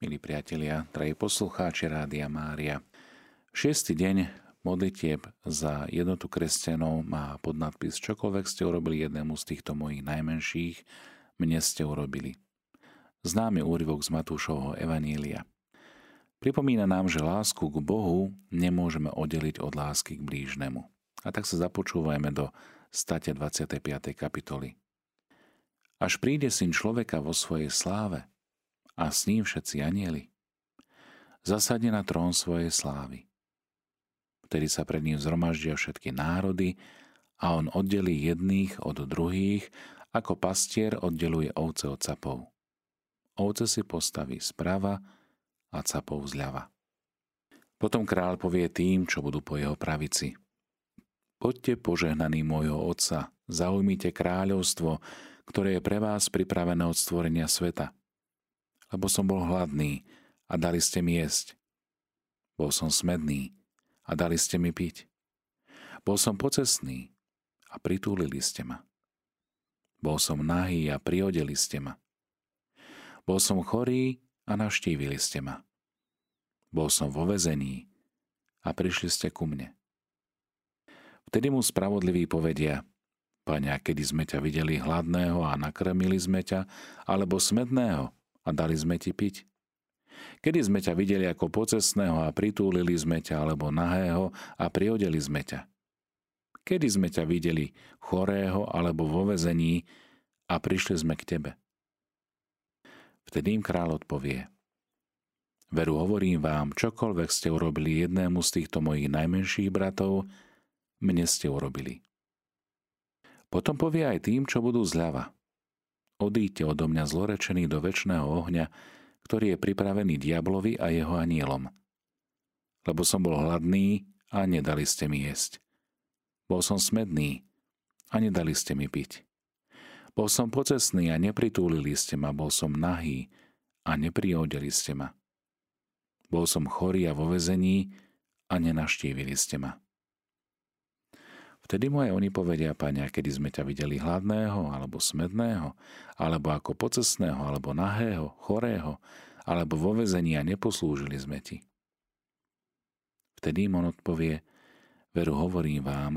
Milí priatelia, drahí poslucháči Rádia Mária, šiestý deň modlitieb za jednotu kresťanov má podnadpis Čokoľvek ste urobili jednému z týchto mojich najmenších, mne ste urobili. Známy úryvok z Matúšovho Evanília. Pripomína nám, že lásku k Bohu nemôžeme oddeliť od lásky k blížnemu. A tak sa započúvajme do state 25. kapitoly. Až príde syn človeka vo svojej sláve, a s ním všetci anieli. Zasadne na trón svojej slávy. Vtedy sa pred ním zhromaždia všetky národy a on oddelí jedných od druhých, ako pastier oddeluje ovce od capov. Ovce si postaví sprava a capov zľava. Potom král povie tým, čo budú po jeho pravici. Poďte požehnaní môjho otca, zaujmite kráľovstvo, ktoré je pre vás pripravené od stvorenia sveta – lebo som bol hladný a dali ste mi jesť. Bol som smedný a dali ste mi piť. Bol som pocesný a pritúlili ste ma. Bol som nahý a priodeli ste ma. Bol som chorý a navštívili ste ma. Bol som vo vezení a prišli ste ku mne. Vtedy mu spravodliví povedia, Pane, kedy sme ťa videli hladného a nakrmili sme ťa, alebo smedného a dali sme ti piť? Kedy sme ťa videli ako pocesného a pritúlili sme ťa, alebo nahého a priodeli sme ťa? Kedy sme ťa videli chorého alebo vo vezení a prišli sme k tebe? Vtedy im kráľ odpovie. Veru hovorím vám, čokoľvek ste urobili jednému z týchto mojich najmenších bratov, mne ste urobili. Potom povie aj tým, čo budú zľava. Odíďte odo mňa zlorečený do väčšného ohňa, ktorý je pripravený diablovi a jeho anielom. Lebo som bol hladný a nedali ste mi jesť. Bol som smedný a nedali ste mi piť. Bol som pocesný a nepritúlili ste ma, bol som nahý a neprihodili ste ma. Bol som chorý a vo vezení a nenaštívili ste ma. Vtedy mu aj oni povedia, Pane, kedy sme ťa videli hladného, alebo smedného, alebo ako pocesného, alebo nahého, chorého, alebo vo vezení a neposlúžili sme ti. Vtedy im on odpovie, veru hovorím vám,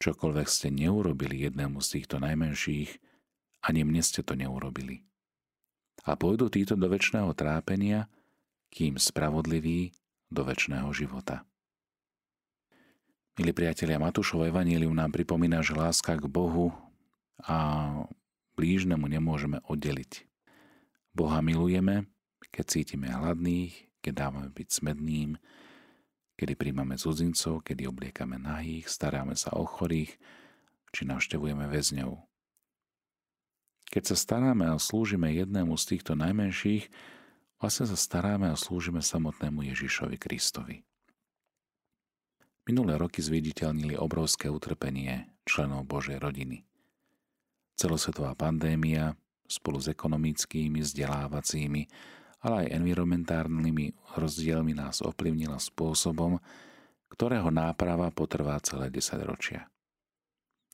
čokoľvek ste neurobili jednému z týchto najmenších, ani mne ste to neurobili. A pôjdu títo do väčšného trápenia, kým spravodliví do väčšného života. Milí priatelia, Matúšov evanílium nám pripomína, že láska k Bohu a blížnemu nemôžeme oddeliť. Boha milujeme, keď cítime hladných, keď dávame byť smedným, kedy príjmame cudzincov, kedy obliekame nahých, staráme sa o chorých, či navštevujeme väzňov. Keď sa staráme a slúžime jednému z týchto najmenších, vlastne sa staráme a slúžime samotnému Ježišovi Kristovi. Minulé roky zviditeľnili obrovské utrpenie členov Božej rodiny. Celosvetová pandémia spolu s ekonomickými, vzdelávacími, ale aj environmentárnymi rozdielmi nás ovplyvnila spôsobom, ktorého náprava potrvá celé 10 ročia.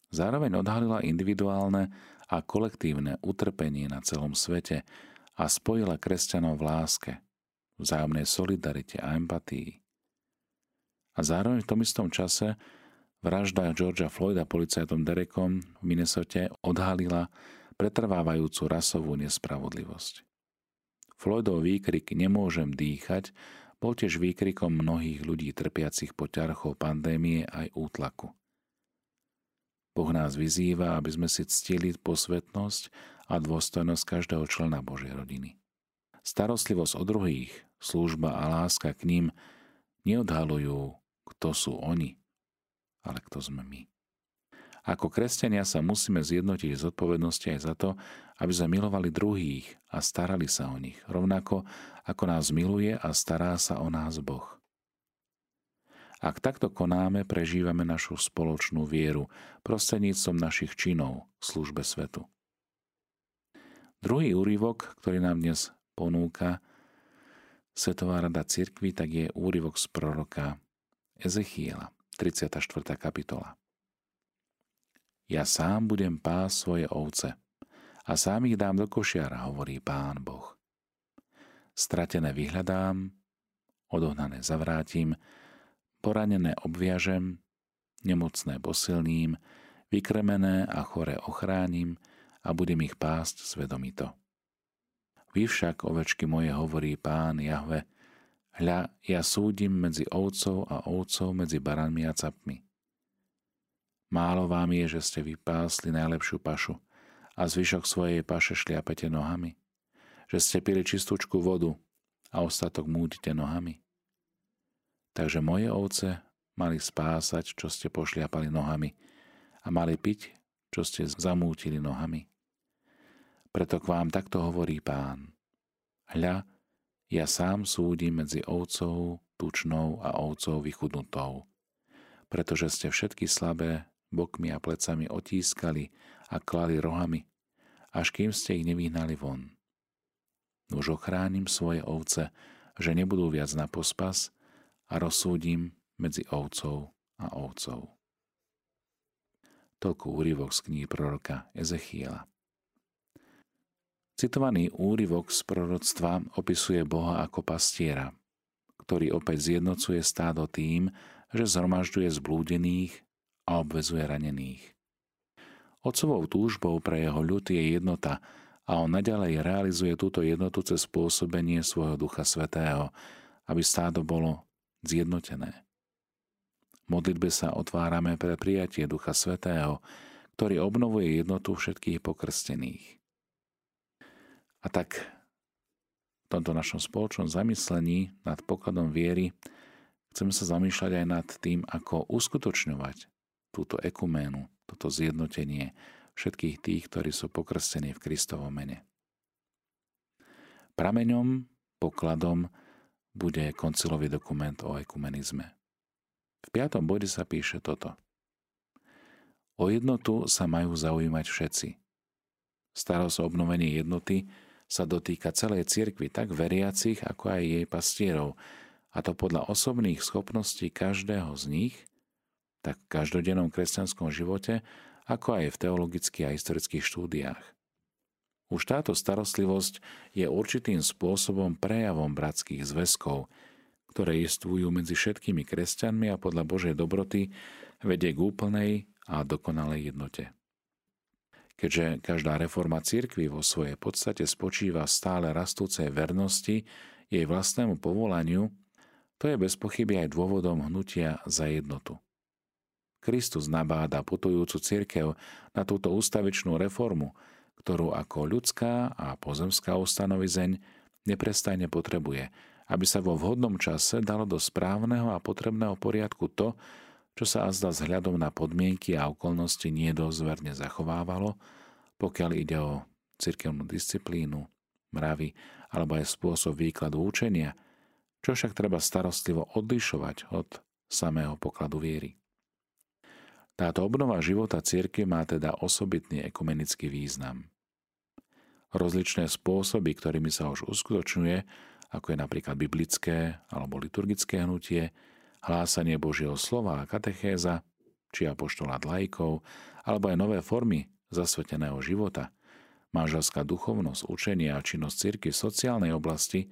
Zároveň odhalila individuálne a kolektívne utrpenie na celom svete a spojila kresťanov v láske, vzájomnej solidarite a empatii. A zároveň v tom istom čase vražda Georgia Floyda policajtom Derekom v Minnesote odhalila pretrvávajúcu rasovú nespravodlivosť. Floydov výkrik Nemôžem dýchať bol tiež výkrikom mnohých ľudí trpiacich po ťarchou pandémie aj útlaku. Boh nás vyzýva, aby sme si ctili posvetnosť a dôstojnosť každého člena Božej rodiny. Starostlivosť o druhých, služba a láska k ním neodhalujú kto sú oni, ale kto sme my. Ako kresťania sa musíme zjednotiť z odpovednosti aj za to, aby sme milovali druhých a starali sa o nich, rovnako ako nás miluje a stará sa o nás Boh. Ak takto konáme, prežívame našu spoločnú vieru prostredníctvom našich činov v službe svetu. Druhý úryvok, ktorý nám dnes ponúka Svetová rada cirkvi, tak je úryvok z proroka Ezechiela, 34. kapitola. Ja sám budem pás svoje ovce a sám ich dám do košiara, hovorí pán Boh. stratené vyhľadám, odohnané zavrátim, poranené obviažem, nemocné posilním, vykremené a chore ochránim a budem ich pásť svedomito. Vy však, ovečky moje, hovorí pán Jahve, hľa, ja súdim medzi ovcov a ovcov, medzi baranmi a capmi. Málo vám je, že ste vypásli najlepšiu pašu a zvyšok svojej paše šliapete nohami, že ste pili čistúčku vodu a ostatok múdite nohami. Takže moje ovce mali spásať, čo ste pošliapali nohami a mali piť, čo ste zamútili nohami. Preto k vám takto hovorí pán. Hľa, ja sám súdim medzi ovcov tučnou a ovcov vychudnutou, pretože ste všetky slabé bokmi a plecami otískali a klali rohami, až kým ste ich nevyhnali von. Už ochránim svoje ovce, že nebudú viac na pospas a rozsúdim medzi ovcov a ovcov. Toľko úryvok z kníh proroka Ezechiela. Citovaný úryvok z proroctva opisuje Boha ako pastiera, ktorý opäť zjednocuje stádo tým, že zhromažďuje zblúdených a obvezuje ranených. Otcovou túžbou pre jeho ľud je jednota a on naďalej realizuje túto jednotu cez spôsobenie svojho Ducha Svetého, aby stádo bolo zjednotené. V modlitbe sa otvárame pre prijatie Ducha Svetého, ktorý obnovuje jednotu všetkých pokrstených. A tak v tomto našom spoločnom zamyslení nad pokladom viery chceme sa zamýšľať aj nad tým, ako uskutočňovať túto ekuménu, toto zjednotenie všetkých tých, ktorí sú pokrstení v Kristovom mene. Prameňom, pokladom bude koncilový dokument o ekumenizme. V piatom bode sa píše toto. O jednotu sa majú zaujímať všetci. Starosť o obnovenie jednoty sa dotýka celej cirkvi, tak veriacich, ako aj jej pastierov, a to podľa osobných schopností každého z nich, tak v každodennom kresťanskom živote, ako aj v teologických a historických štúdiách. Už táto starostlivosť je určitým spôsobom prejavom bratských zväzkov, ktoré jestvujú medzi všetkými kresťanmi a podľa Božej dobroty vedie k úplnej a dokonalej jednote. Keďže každá reforma cirkvy vo svojej podstate spočíva stále rastúcej vernosti jej vlastnému povolaniu, to je bez pochyby aj dôvodom hnutia za jednotu. Kristus nabáda putujúcu cirkev na túto ústavičnú reformu, ktorú ako ľudská a pozemská ustanovizeň neprestajne potrebuje, aby sa vo vhodnom čase dalo do správneho a potrebného poriadku to, čo sa azda vzhľadom na podmienky a okolnosti nie dosť verne zachovávalo, pokiaľ ide o cirkevnú disciplínu, mravy alebo aj spôsob výkladu učenia, čo však treba starostlivo odlišovať od samého pokladu viery. Táto obnova života cirkvi má teda osobitný ekumenický význam. Rozličné spôsoby, ktorými sa už uskutočňuje, ako je napríklad biblické alebo liturgické hnutie, hlásanie Božieho slova a katechéza, či apoštolát lajkov, alebo aj nové formy zasveteného života, manželská duchovnosť, učenie a činnosť cirky v sociálnej oblasti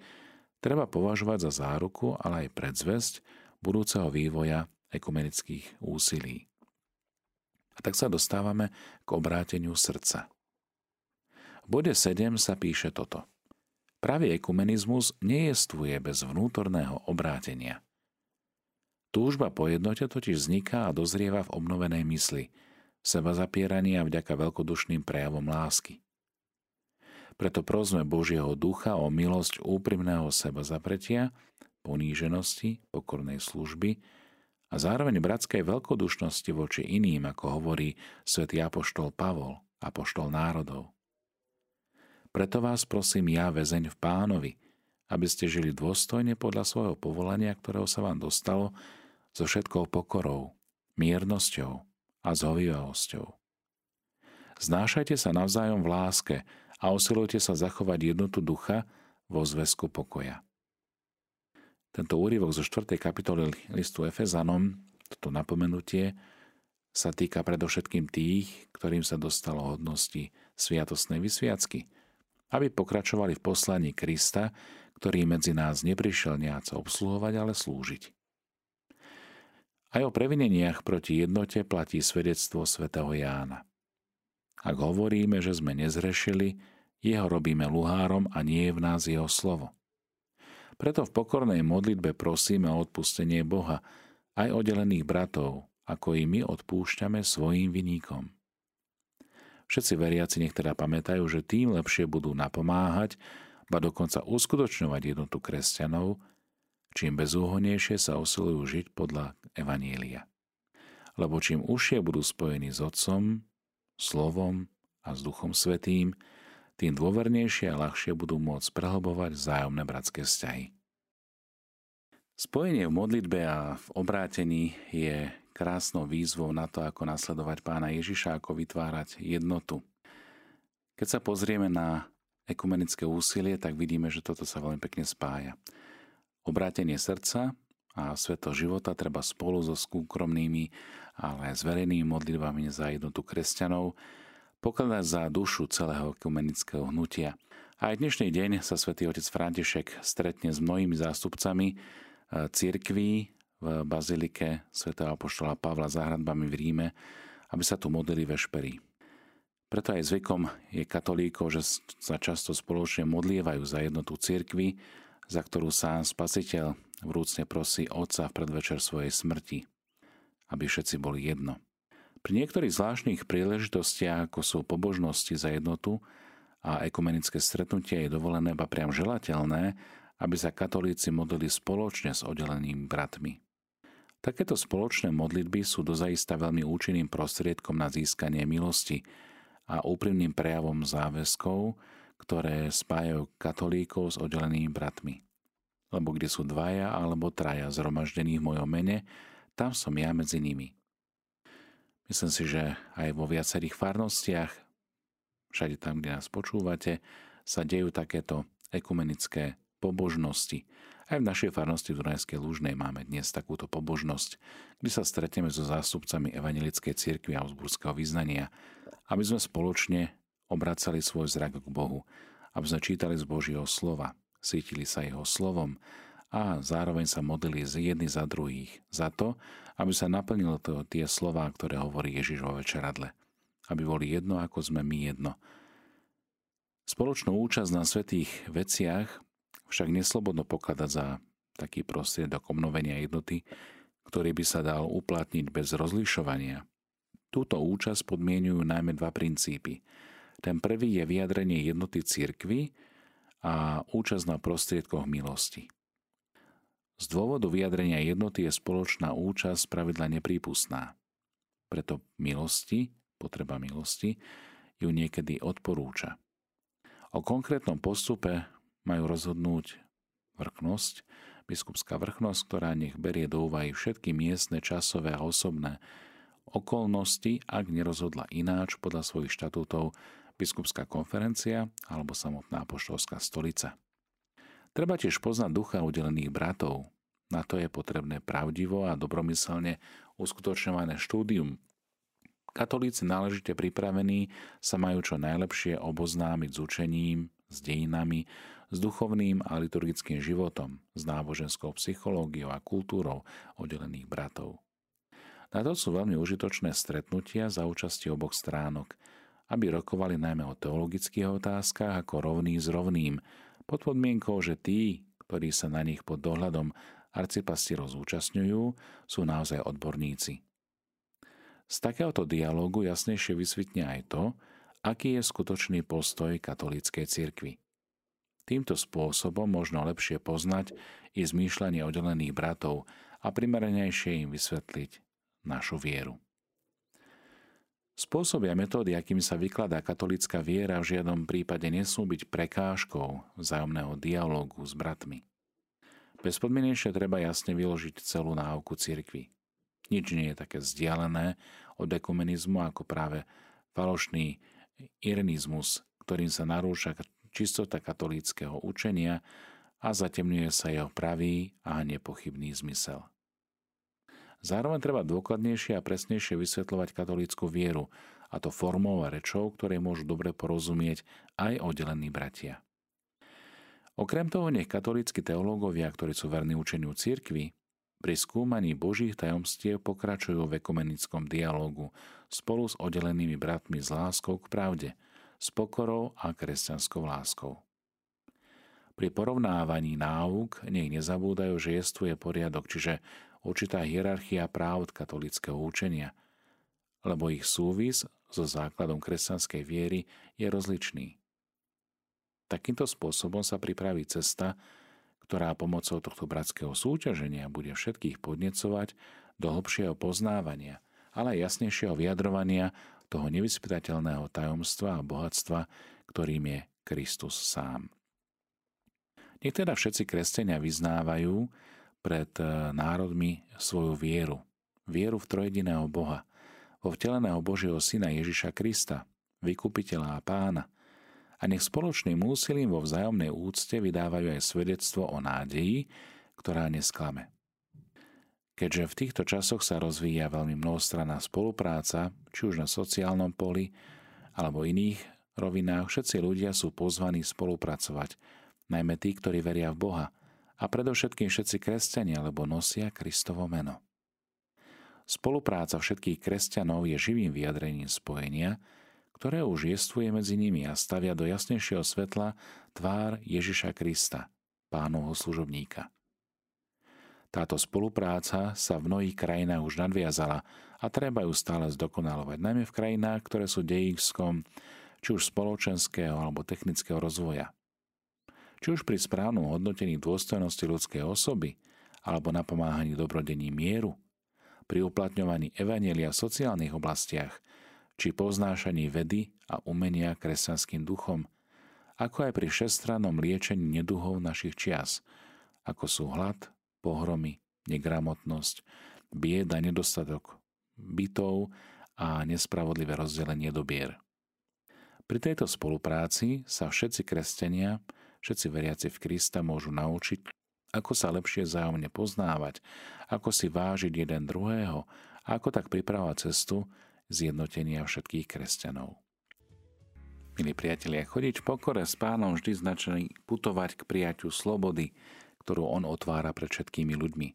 treba považovať za záruku, ale aj predzvesť budúceho vývoja ekumenických úsilí. A tak sa dostávame k obráteniu srdca. V bode 7 sa píše toto. Pravý ekumenizmus nejestvuje bez vnútorného obrátenia – Túžba po jednote totiž vzniká a dozrieva v obnovenej mysli, seba zapierania vďaka veľkodušným prejavom lásky. Preto prosme Božieho ducha o milosť úprimného seba zapretia, poníženosti, pokornej služby a zároveň bratskej veľkodušnosti voči iným, ako hovorí svätý apoštol Pavol, apoštol národov. Preto vás prosím ja, väzeň v pánovi, aby ste žili dôstojne podľa svojho povolania, ktorého sa vám dostalo, so všetkou pokorou, miernosťou a zhovivavosťou. Znášajte sa navzájom v láske a usilujte sa zachovať jednotu ducha vo zväzku pokoja. Tento úryvok zo 4. kapitoly listu Efezanom, toto napomenutie, sa týka predovšetkým tých, ktorým sa dostalo hodnosti sviatostnej vysviacky, aby pokračovali v poslaní Krista, ktorý medzi nás neprišiel nejak obsluhovať, ale slúžiť. Aj o previneniach proti jednote platí svedectvo svätého Jána. Ak hovoríme, že sme nezrešili, jeho robíme luhárom a nie je v nás jeho slovo. Preto v pokornej modlitbe prosíme o odpustenie Boha aj oddelených bratov, ako i my odpúšťame svojim viníkom. Všetci veriaci nech teda pamätajú, že tým lepšie budú napomáhať, ba dokonca uskutočňovať jednotu kresťanov, čím bezúhonnejšie sa usilujú žiť podľa Evanielia. Lebo čím užšie budú spojení s Otcom, Slovom a s Duchom Svetým, tým dôvernejšie a ľahšie budú môcť prehlbovať vzájomné bratské vzťahy. Spojenie v modlitbe a v obrátení je krásnou výzvou na to, ako nasledovať pána Ježiša, ako vytvárať jednotu. Keď sa pozrieme na ekumenické úsilie, tak vidíme, že toto sa veľmi pekne spája. Obrátenie srdca a sveto života treba spolu so skúkromnými, ale aj s verejnými modlitbami za jednotu kresťanov pokladať za dušu celého ekumenického hnutia. Aj dnešný deň sa svätý otec František stretne s mnohými zástupcami eh, cirkví v bazilike svätého apoštola Pavla za hradbami v Ríme, aby sa tu modlili vešperí. Preto aj zvykom je katolíkov, že sa často spoločne modlievajú za jednotu cirkvy, za ktorú sám spasiteľ vrúcne prosí Otca v predvečer svojej smrti, aby všetci boli jedno. Pri niektorých zvláštnych príležitostiach, ako sú pobožnosti za jednotu a ekumenické stretnutia, je dovolené, ba priam želateľné, aby sa katolíci modlili spoločne s oddelenými bratmi. Takéto spoločné modlitby sú dozaista veľmi účinným prostriedkom na získanie milosti a úprimným prejavom záväzkov, ktoré spájajú katolíkov s oddelenými bratmi. Lebo kde sú dvaja alebo traja zhromaždení v mojom mene, tam som ja medzi nimi. Myslím si, že aj vo viacerých farnostiach, všade tam, kde nás počúvate, sa dejú takéto ekumenické pobožnosti. Aj v našej farnosti Dunajskej Lúžnej máme dnes takúto pobožnosť, kde sa stretneme so zástupcami Evangelickej cirkvi Augsburského vyznania, aby sme spoločne obracali svoj zrak k Bohu, aby sme čítali z Božieho slova, cítili sa Jeho slovom a zároveň sa modlili z jedny za druhých, za to, aby sa naplnilo to tie slová, ktoré hovorí Ježiš vo večeradle. Aby boli jedno, ako sme my jedno. Spoločnú účasť na svetých veciach však neslobodno pokladať za taký prostriedok obnovenia jednoty, ktorý by sa dal uplatniť bez rozlišovania. Túto účasť podmienujú najmä dva princípy – ten prvý je vyjadrenie jednoty cirkvy a účasť na prostriedkoch milosti. Z dôvodu vyjadrenia jednoty je spoločná účasť pravidla neprípustná. Preto milosti, potreba milosti, ju niekedy odporúča. O konkrétnom postupe majú rozhodnúť vrchnosť, biskupská vrchnosť, ktorá nech berie do úvahy všetky miestne, časové a osobné okolnosti, ak nerozhodla ináč podľa svojich štatútov biskupská konferencia alebo samotná apoštolská stolica. Treba tiež poznať ducha udelených bratov. Na to je potrebné pravdivo a dobromyselne uskutočňované štúdium. Katolíci náležite pripravení sa majú čo najlepšie oboznámiť s učením, s dejinami, s duchovným a liturgickým životom, s náboženskou psychológiou a kultúrou oddelených bratov. Na to sú veľmi užitočné stretnutia za účasti oboch stránok – aby rokovali najmä o teologických otázkach ako rovný s rovným, pod podmienkou, že tí, ktorí sa na nich pod dohľadom arcipastierov zúčastňujú, sú naozaj odborníci. Z takéhoto dialógu jasnejšie vysvetne aj to, aký je skutočný postoj katolíckej cirkvi. Týmto spôsobom možno lepšie poznať i zmýšľanie oddelených bratov a primerenejšie im vysvetliť našu vieru. Spôsoby a metódy, akými sa vykladá katolická viera, v žiadnom prípade nesmú byť prekážkou vzájomného dialógu s bratmi. Bezpodmienejšie treba jasne vyložiť celú náuku cirkvi. Nič nie je také vzdialené od ekumenizmu ako práve falošný irenizmus, ktorým sa narúša čistota katolíckého učenia a zatemňuje sa jeho pravý a nepochybný zmysel. Zároveň treba dôkladnejšie a presnejšie vysvetľovať katolícku vieru, a to formou a rečou, ktoré môžu dobre porozumieť aj oddelení bratia. Okrem toho nech katolícky teológovia, ktorí sú verní učeniu cirkvi, pri skúmaní Božích tajomstiev pokračujú v ekumenickom dialogu spolu s oddelenými bratmi s láskou k pravde, s pokorou a kresťanskou láskou. Pri porovnávaní náuk nech nezabúdajú, že jestuje poriadok, čiže určitá hierarchia práv katolického učenia, lebo ich súvis so základom kresťanskej viery je rozličný. Takýmto spôsobom sa pripraví cesta, ktorá pomocou tohto bratského súťaženia bude všetkých podnecovať do hlbšieho poznávania, ale jasnejšieho vyjadrovania toho nevyspytateľného tajomstva a bohatstva, ktorým je Kristus sám. Nech teda všetci kresťania vyznávajú pred e, národmi svoju vieru. Vieru v trojediného Boha, vo vteleného Božieho Syna Ježiša Krista, vykupiteľa a pána – a nech spoločným úsilím vo vzájomnej úcte vydávajú aj svedectvo o nádeji, ktorá nesklame. Keďže v týchto časoch sa rozvíja veľmi mnohostranná spolupráca, či už na sociálnom poli alebo iných rovinách, všetci ľudia sú pozvaní spolupracovať, najmä tí, ktorí veria v Boha a predovšetkým všetci kresťania, lebo nosia Kristovo meno. Spolupráca všetkých kresťanov je živým vyjadrením spojenia, ktoré už jestvuje medzi nimi a stavia do jasnejšieho svetla tvár Ježiša Krista, pánovho služobníka. Táto spolupráca sa v mnohých krajinách už nadviazala a treba ju stále zdokonalovať, najmä v krajinách, ktoré sú dejískom či už spoločenského alebo technického rozvoja. Či už pri správnom hodnotení dôstojnosti ľudskej osoby alebo napomáhaní dobrodení mieru, pri uplatňovaní evanelia v sociálnych oblastiach – či poznášaní vedy a umenia kresťanským duchom, ako aj pri všestrannom liečení neduhov našich čias, ako sú hlad, pohromy, negramotnosť, bieda, nedostatok bytov a nespravodlivé rozdelenie dobier. Pri tejto spolupráci sa všetci kresťania, všetci veriaci v Krista môžu naučiť, ako sa lepšie zájomne poznávať, ako si vážiť jeden druhého a ako tak pripravovať cestu zjednotenia všetkých kresťanov. Milí priatelia, chodiť v pokore s pánom vždy značí putovať k prijaťu slobody, ktorú on otvára pred všetkými ľuďmi.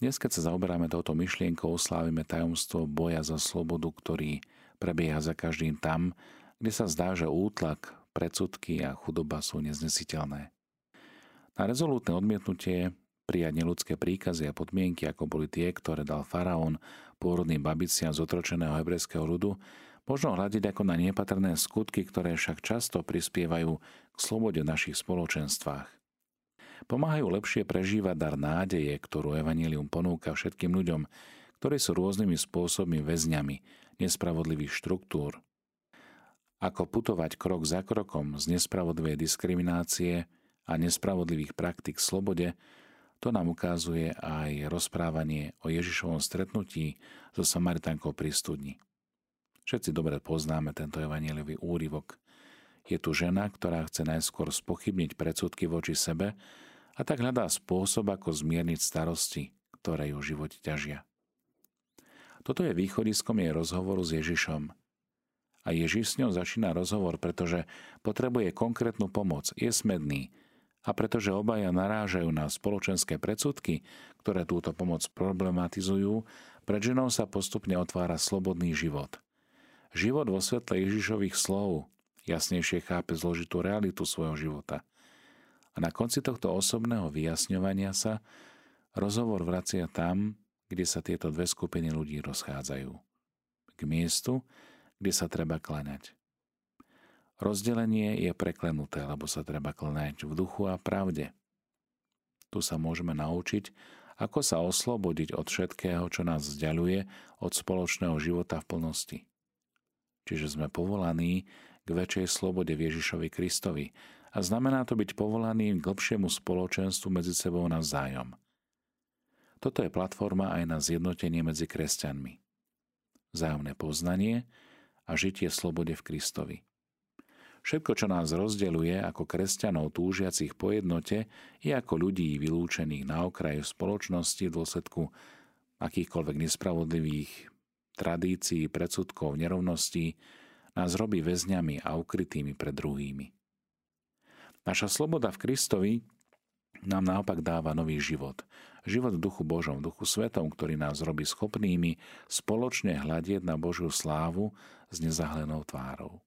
Dnes, keď sa zaoberáme touto myšlienkou, slávime tajomstvo boja za slobodu, ktorý prebieha za každým tam, kde sa zdá, že útlak, predsudky a chudoba sú neznesiteľné. Na rezolútne odmietnutie prijať neludské príkazy a podmienky, ako boli tie, ktoré dal faraón pôrodným babiciam z otročeného hebrejského ľudu, možno hľadiť ako na nepatrné skutky, ktoré však často prispievajú k slobode v našich spoločenstvách. Pomáhajú lepšie prežívať dar nádeje, ktorú Evangelium ponúka všetkým ľuďom, ktorí sú rôznymi spôsobmi väzňami nespravodlivých štruktúr. Ako putovať krok za krokom z nespravodlivej diskriminácie a nespravodlivých praktik slobode, to nám ukazuje aj rozprávanie o Ježišovom stretnutí so Samaritánkou pri studni. Všetci dobre poznáme tento evaníliový úryvok. Je tu žena, ktorá chce najskôr spochybniť predsudky voči sebe a tak hľadá spôsob, ako zmierniť starosti, ktoré ju v živote ťažia. Toto je východiskom jej rozhovoru s Ježišom. A Ježiš s ňou začína rozhovor, pretože potrebuje konkrétnu pomoc, je smedný a pretože obaja narážajú na spoločenské predsudky, ktoré túto pomoc problematizujú, pred ženou sa postupne otvára slobodný život. Život vo svetle Ježišových slov jasnejšie chápe zložitú realitu svojho života. A na konci tohto osobného vyjasňovania sa rozhovor vracia tam, kde sa tieto dve skupiny ľudí rozchádzajú. K miestu, kde sa treba klaňať. Rozdelenie je preklenuté, lebo sa treba klnať v duchu a pravde. Tu sa môžeme naučiť, ako sa oslobodiť od všetkého, čo nás vzdialuje od spoločného života v plnosti. Čiže sme povolaní k väčšej slobode v Ježišovi Kristovi a znamená to byť povolaný k lepšiemu spoločenstvu medzi sebou navzájom. Toto je platforma aj na zjednotenie medzi kresťanmi. Vzájomné poznanie a žitie slobode v Kristovi – Všetko, čo nás rozdeluje ako kresťanov túžiacich po jednote, je ako ľudí vylúčených na okraj spoločnosti v dôsledku akýchkoľvek nespravodlivých tradícií, predsudkov, nerovností, nás robí väzňami a ukrytými pred druhými. Naša sloboda v Kristovi nám naopak dáva nový život. Život v duchu Božom, v duchu svetom, ktorý nás robí schopnými spoločne hľadieť na Božiu slávu s nezahlenou tvárou.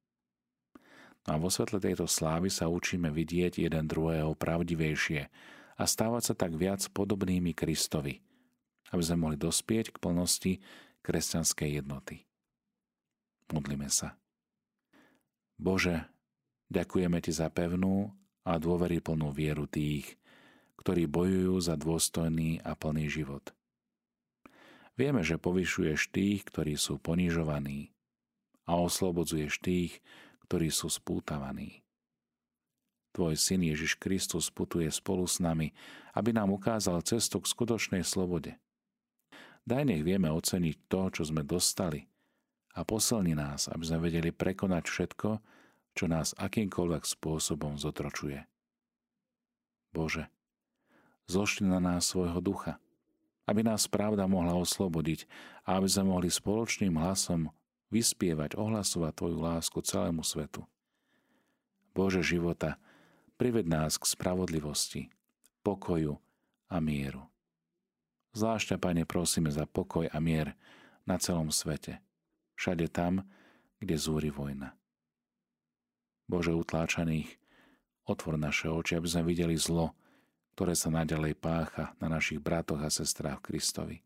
No a vo svetle tejto slávy sa učíme vidieť jeden druhého pravdivejšie a stávať sa tak viac podobnými Kristovi, aby sme mohli dospieť k plnosti kresťanskej jednoty. Modlíme sa. Bože, ďakujeme Ti za pevnú a dôveryplnú vieru tých, ktorí bojujú za dôstojný a plný život. Vieme, že povyšuješ tých, ktorí sú ponižovaní a oslobodzuješ tých, ktorí sú spútavaní. Tvoj syn Ježiš Kristus putuje spolu s nami, aby nám ukázal cestu k skutočnej slobode. Daj nech vieme oceniť to, čo sme dostali a posilni nás, aby sme vedeli prekonať všetko, čo nás akýmkoľvek spôsobom zotročuje. Bože, zošli na nás svojho ducha, aby nás pravda mohla oslobodiť a aby sme mohli spoločným hlasom vyspievať, ohlasovať Tvoju lásku celému svetu. Bože života, prived nás k spravodlivosti, pokoju a mieru. Zvlášť Pane, prosíme za pokoj a mier na celom svete, všade tam, kde zúri vojna. Bože utláčaných, otvor naše oči, aby sme videli zlo, ktoré sa naďalej pácha na našich bratoch a sestrách Kristovi.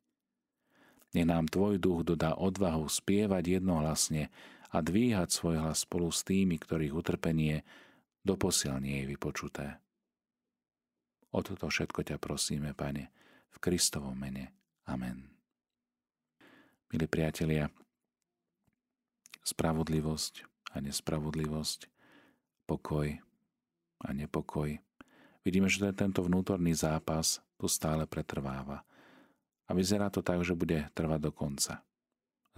Nech nám Tvoj duch dodá odvahu spievať jednohlasne a dvíhať svoj hlas spolu s tými, ktorých utrpenie doposiaľ nie je vypočuté. O toto všetko ťa prosíme, Pane, v Kristovom mene. Amen. Milí priatelia, spravodlivosť a nespravodlivosť pokoj a nepokoj. Vidíme, že tento vnútorný zápas tu stále pretrváva. A vyzerá to tak, že bude trvať do konca.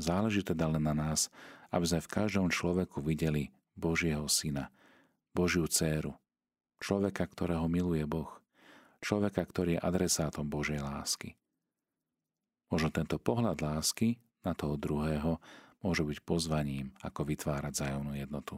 Záleží teda len na nás, aby sme v každom človeku videli Božieho syna, Božiu dceru, človeka, ktorého miluje Boh, človeka, ktorý je adresátom Božej lásky. Možno tento pohľad lásky na toho druhého môže byť pozvaním, ako vytvárať zájomnú jednotu.